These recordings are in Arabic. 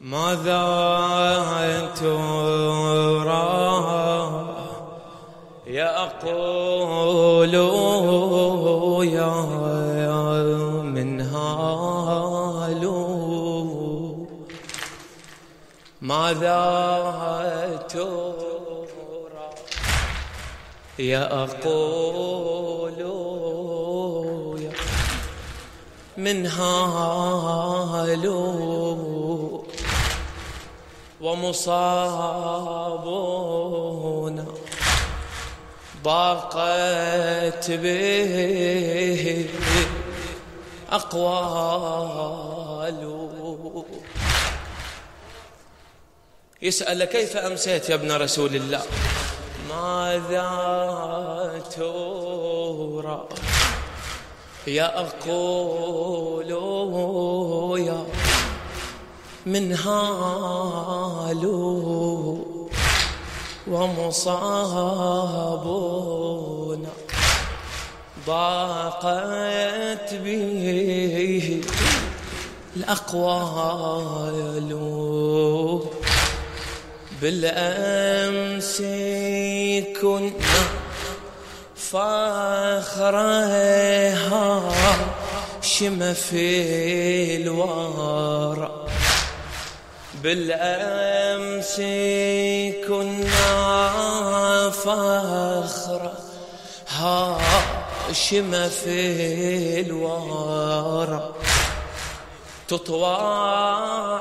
ماذا ترى يقول يا من هالو. ماذا ترى يقول يا من هالو. ومصابون. ضاقت به أقوال. يسأل كيف أمسيت يا ابن رسول الله؟ ماذا ترى؟ يا أقول يا من هالو ومصابون ضاقت به الأقوال بالأمس كنا فاخرها شم في الورى. بالأمس كنا فخرة هاشم في الورى تطوى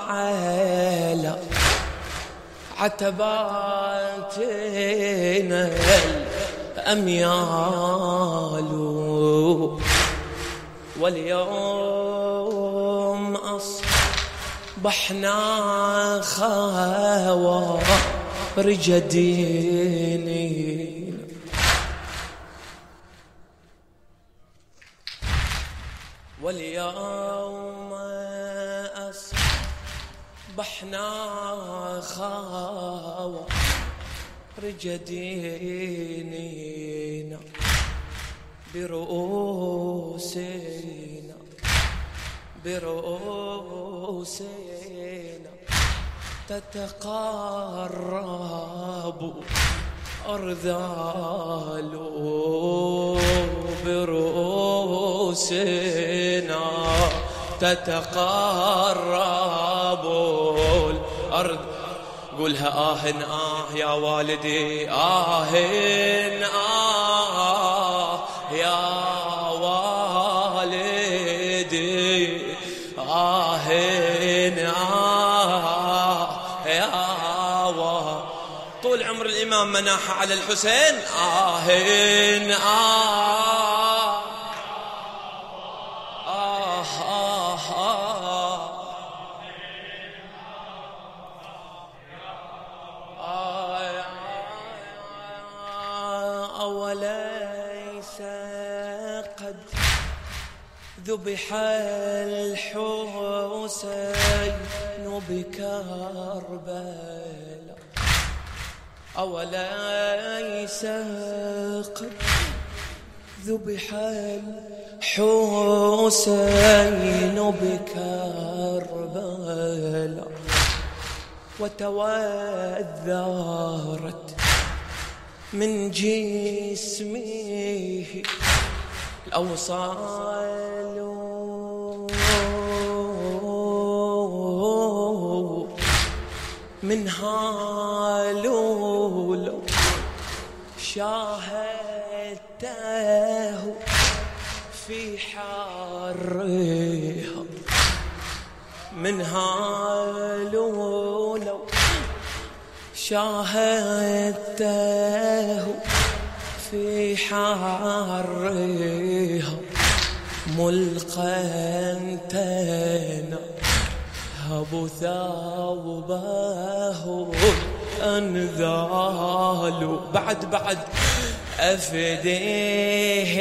على عتباتنا الأميال واليوم بحنا خاوى رجديني واليوم أصبحنا خاوى رجدينينا برؤوسنا برؤوسنا تتقرب أرذال برؤوسنا تتقرب الأرض. قولها آه آه يا والدي آه آه يا الإمام مناحة على الحسين. آهين آه. آه آه آه. أوليس قد ذبح الحسين بكربلاء أوليس قد ذبح الحسين بكربلاء وتوذرت من جسمه الأوصال. من هالولو شاهدته في حرها من هالولو شاهدته في حرها ملقا تنا يذهب ثوبه أنذال بعد بعد أفديه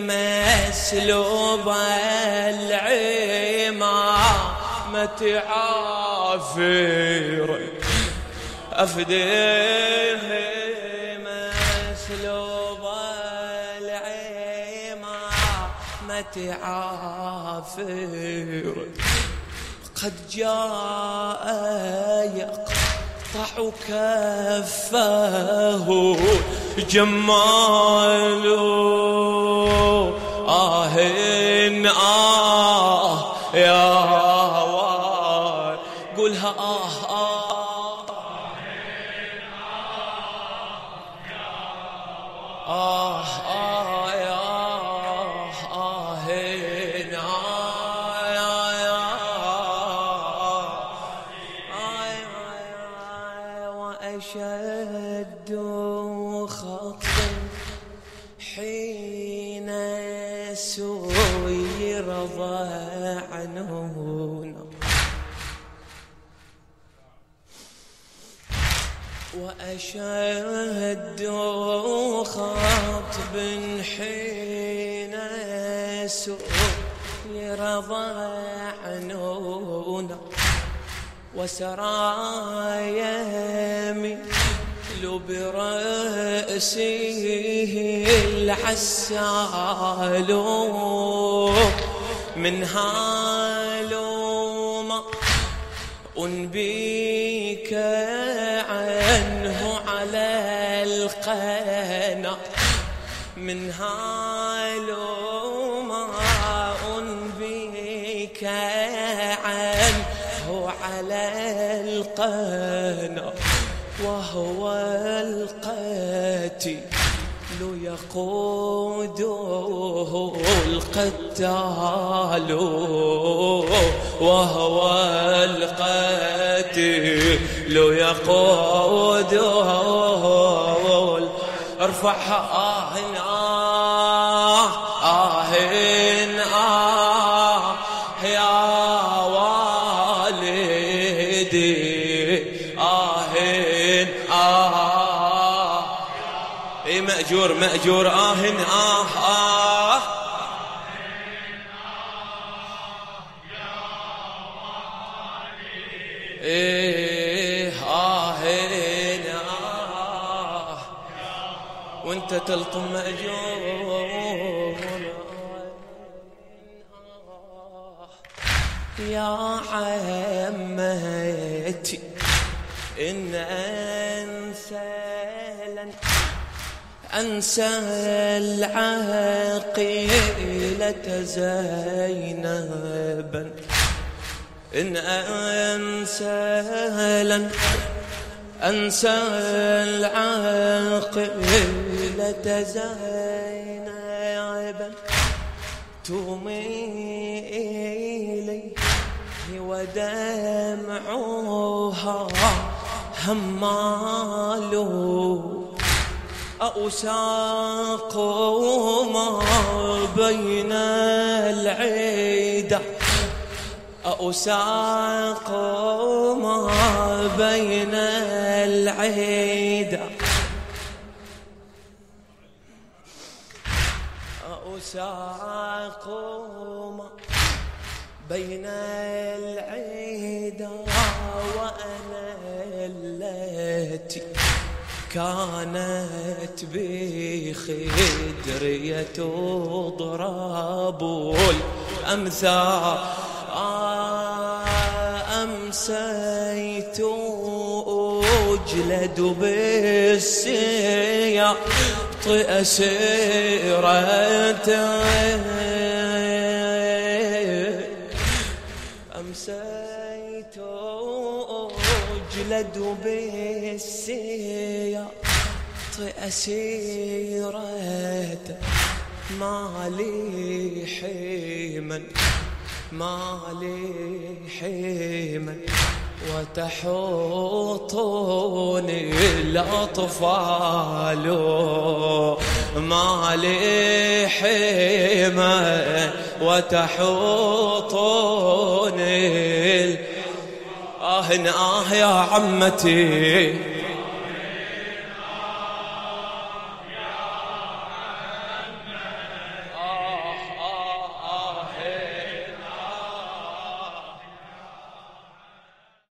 مسلوب العمامة عافر أفديه مسلوب العمامة عافر قد جاء يقطع كفه جمال آه آه يا قولها آه آه. آه آه. سير عنه وأشد خطب حين سير ضعنون وسرايا برأسه العسال من هالوما أنبيك عنه على القنا من هالو ما أنبيك عنه على القنا وهو القاتل يقوده القتال وهو القاتل يقوده ارفعها آه آه آه آه مأجور مأجور. آه آه آه. إيه آه آه. وأنت تلطم مأجور يا عمتي إن أنسى لن أنسى العقيلة زينبا. إن أنسى لن أنسى العقيلة زينبا. تميلي ودمعها همالو أوساق ما بين العيدة أوساق ما بين العيدة أوساق ما بين العيدة وأنا التي كانت بخدري تضرب الأمثال أمسيت أجلد بالسياط أسيرته أمسيت أجلد بالسياط أسيرته ما لي حيما ما لي حيما. وتحوطني الأطفال ما لي حيما. وتحوطني آه آه يا عمتي.